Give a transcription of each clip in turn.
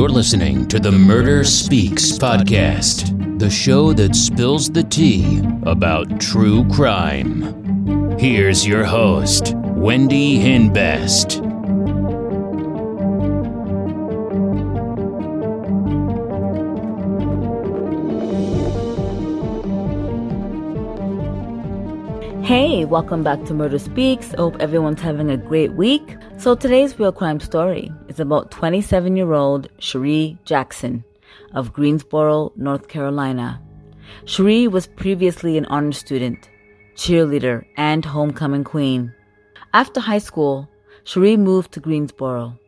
You're listening to the Murder Speaks podcast, the show that spills the tea about true crime. Here's your host, Wendy Hinbest. Hey, welcome back to Murder Speaks. Hope everyone's having a great week. So today's real crime story is about 27 year old Sheree Jackson of Greensboro, North Carolina. Sheree was previously an honor student, cheerleader, and homecoming queen. After high school, Sheree moved to Greensboro.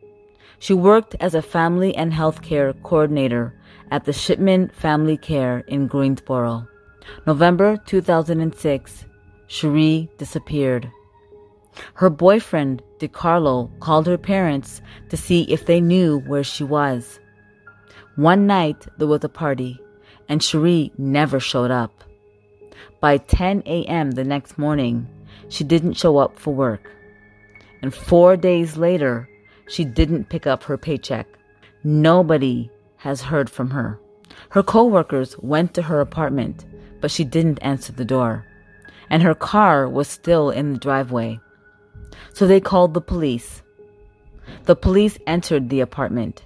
She worked as a family and healthcare coordinator at the Shipman Family Care in Greensboro. November 2006, Sheree disappeared. Her boyfriend, DeCarlo, called her parents to see if they knew where she was. One night there was a party, and Cherie never showed up. By 10 a.m. the next morning, she didn't show up for work. And four days later, she didn't pick up her paycheck. Nobody has heard from her. Her coworkers went to her apartment, but she didn't answer the door and her car was still in the driveway. So they called the police. The police entered the apartment.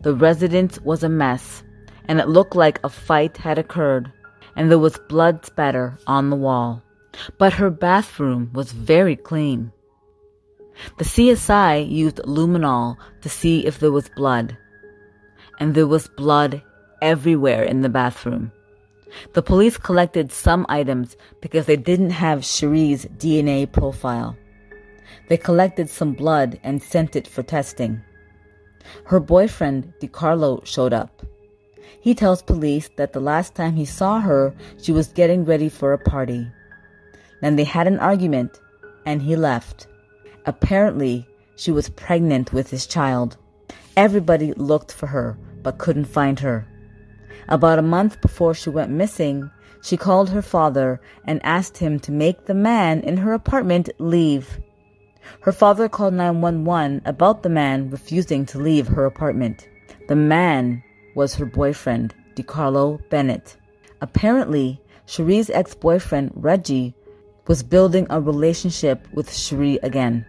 The residence was a mess, and it looked like a fight had occurred, and there was blood spatter on the wall. But her bathroom was very clean. The CSI used luminol to see if there was blood, and there was blood everywhere in the bathroom. The police collected some items because they didn't have Cherie's DNA profile. They collected some blood and sent it for testing. Her boyfriend, DeCarlo, showed up. He tells police that the last time he saw her, she was getting ready for a party. Then they had an argument, and he left. Apparently, she was pregnant with his child. Everybody looked for her, but couldn't find her. About a month before she went missing, she called her father and asked him to make the man in her apartment leave. Her father called 911 about the man refusing to leave her apartment. The man was her boyfriend, DeCarlo Bennett. Apparently, Sheree's ex-boyfriend, Reggie, was building a relationship with Sheree again.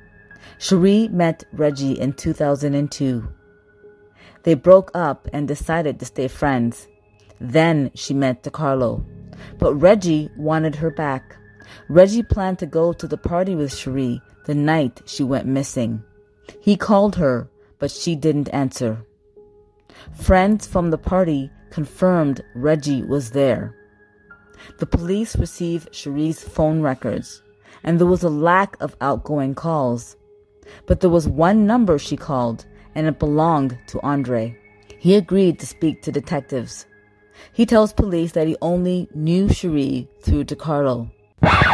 Sheree met Reggie in 2002. They broke up and decided to stay friends. Then she met DiCarlo. But Reggie wanted her back. Reggie planned to go to the party with Sheree the night she went missing. He called her, but she didn't answer. Friends from the party confirmed Reggie was there. The police received Cherie's phone records, and there was a lack of outgoing calls. But there was one number she called, and it belonged to Andre. He agreed to speak to detectives. He tells police that he only knew Cherie through DeCarlo.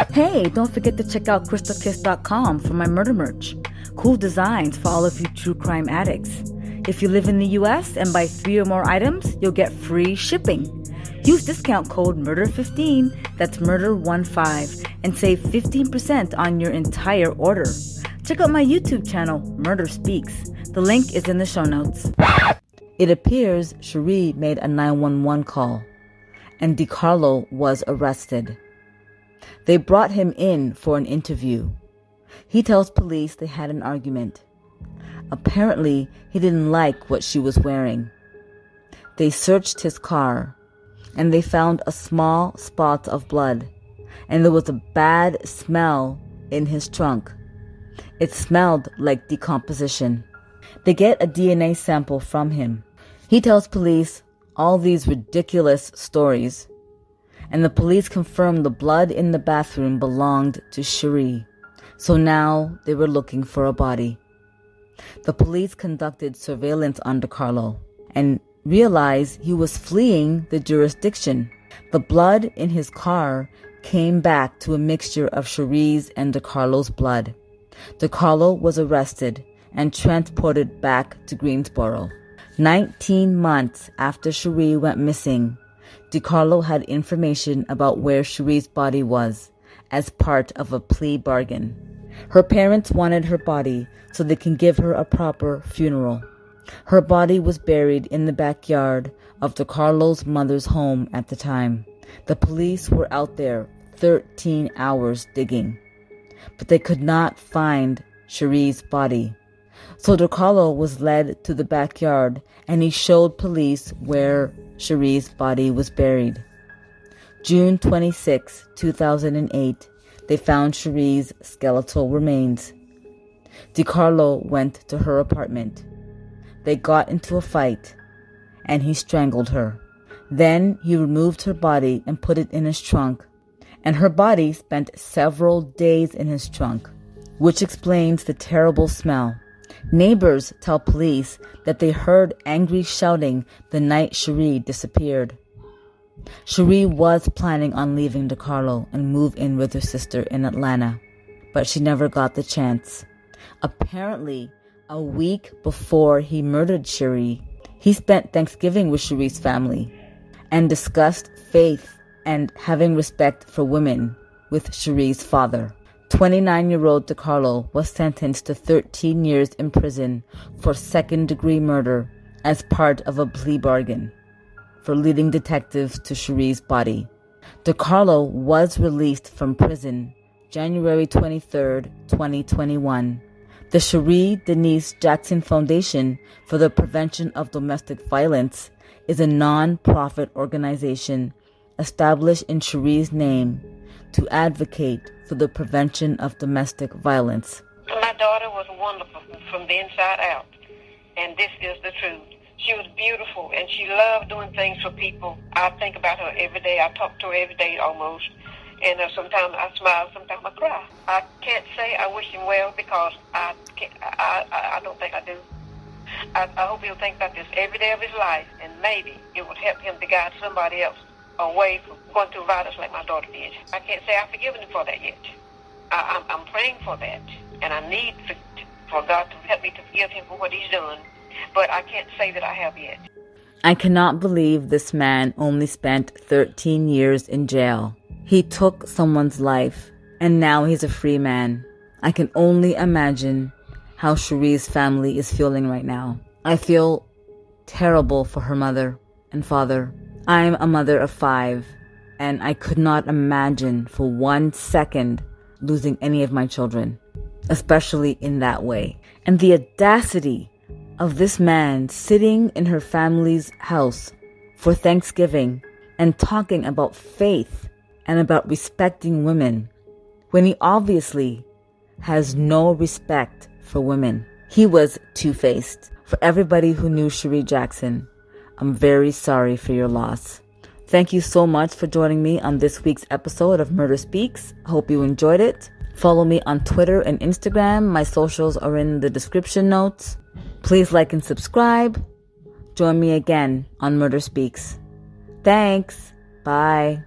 Hey, don't forget to check out crystalkiss.com for my murder merch. Cool designs for all of you true crime addicts. If you live in the US and buy three or more items, you'll get free shipping. Use discount code MURDER15, that's MURDER15, and save 15% on your entire order. Check out my YouTube channel, Murder Speaks. The link is in the show notes. It appears Sheree made a 911 call and DeCarlo was arrested. They brought him in for an interview. He tells police they had an argument. Apparently, he didn't like what she was wearing. They searched his car and they found a small spot of blood and there was a bad smell in his trunk. It smelled like decomposition. They get a DNA sample from him. He tells police all these ridiculous stories, and the police confirmed the blood in the bathroom belonged to Sheree. So now they were looking for a body. The police conducted surveillance on DeCarlo and realized he was fleeing the jurisdiction. The blood in his car came back to a mixture of Sheree's and DeCarlo's blood. DeCarlo was arrested and transported back to Greensboro. 19 months after Sheree went missing, DeCarlo had information about where Cherie's body was as part of a plea bargain. Her parents wanted her body so they can give her a proper funeral. Her body was buried in the backyard of DeCarlo's mother's home at the time. The police were out there 13 hours digging, but they could not find Cherie's body. So DeCarlo was led to the backyard and he showed police where Cherie's body was buried. June 26, 2008, they found Cherie's skeletal remains. DeCarlo went to her apartment. They got into a fight and he strangled her. Then he removed her body and put it in his trunk, and her body spent several days in his trunk, which explains the terrible smell. Neighbors tell police that they heard angry shouting the night Cherie disappeared. Cherie was planning on leaving DeCarlo and move in with her sister in Atlanta, but she never got the chance. Apparently, a week before he murdered Cherie, he spent Thanksgiving with Cherie's family and discussed faith and having respect for women with Cherie's father. 29 year old DeCarlo was sentenced to 13 years in prison for second degree murder as part of a plea bargain for leading detectives to Cherie's body. DeCarlo was released from prison January 23, 2021 the Cherie Denise Jackson Foundation for the Prevention of Domestic Violence is a non-profit organization established in Cherie's name to advocate for the prevention of domestic violence. My daughter was wonderful from the inside out, and this is the truth. She was beautiful, and she loved doing things for people. I think about her every day. I talk to her every day almost. And uh, sometimes I smile, sometimes I cry. I can't say I wish him well because I can't, I, I, I don't think I do. I, I hope he'll think about this every day of his life, and maybe it would help him to guide somebody else away from going through violence like my daughter did. I can't say I've forgiven for that yet. I, I'm, I'm praying for that, and I need for, for God to help me to forgive him for what he's done, but I can't say that I have yet. I cannot believe this man only spent 13 years in jail. He took someone's life, and now he's a free man. I can only imagine how Cherie's family is feeling right now. I feel terrible for her mother and father. I'm a mother of five, and I could not imagine for one second losing any of my children, especially in that way. And the audacity of this man sitting in her family's house for Thanksgiving and talking about faith and about respecting women when he obviously has no respect for women. He was two faced. For everybody who knew Cherie Jackson, I'm very sorry for your loss. Thank you so much for joining me on this week's episode of Murder Speaks. Hope you enjoyed it. Follow me on Twitter and Instagram. My socials are in the description notes. Please like and subscribe. Join me again on Murder Speaks. Thanks. Bye.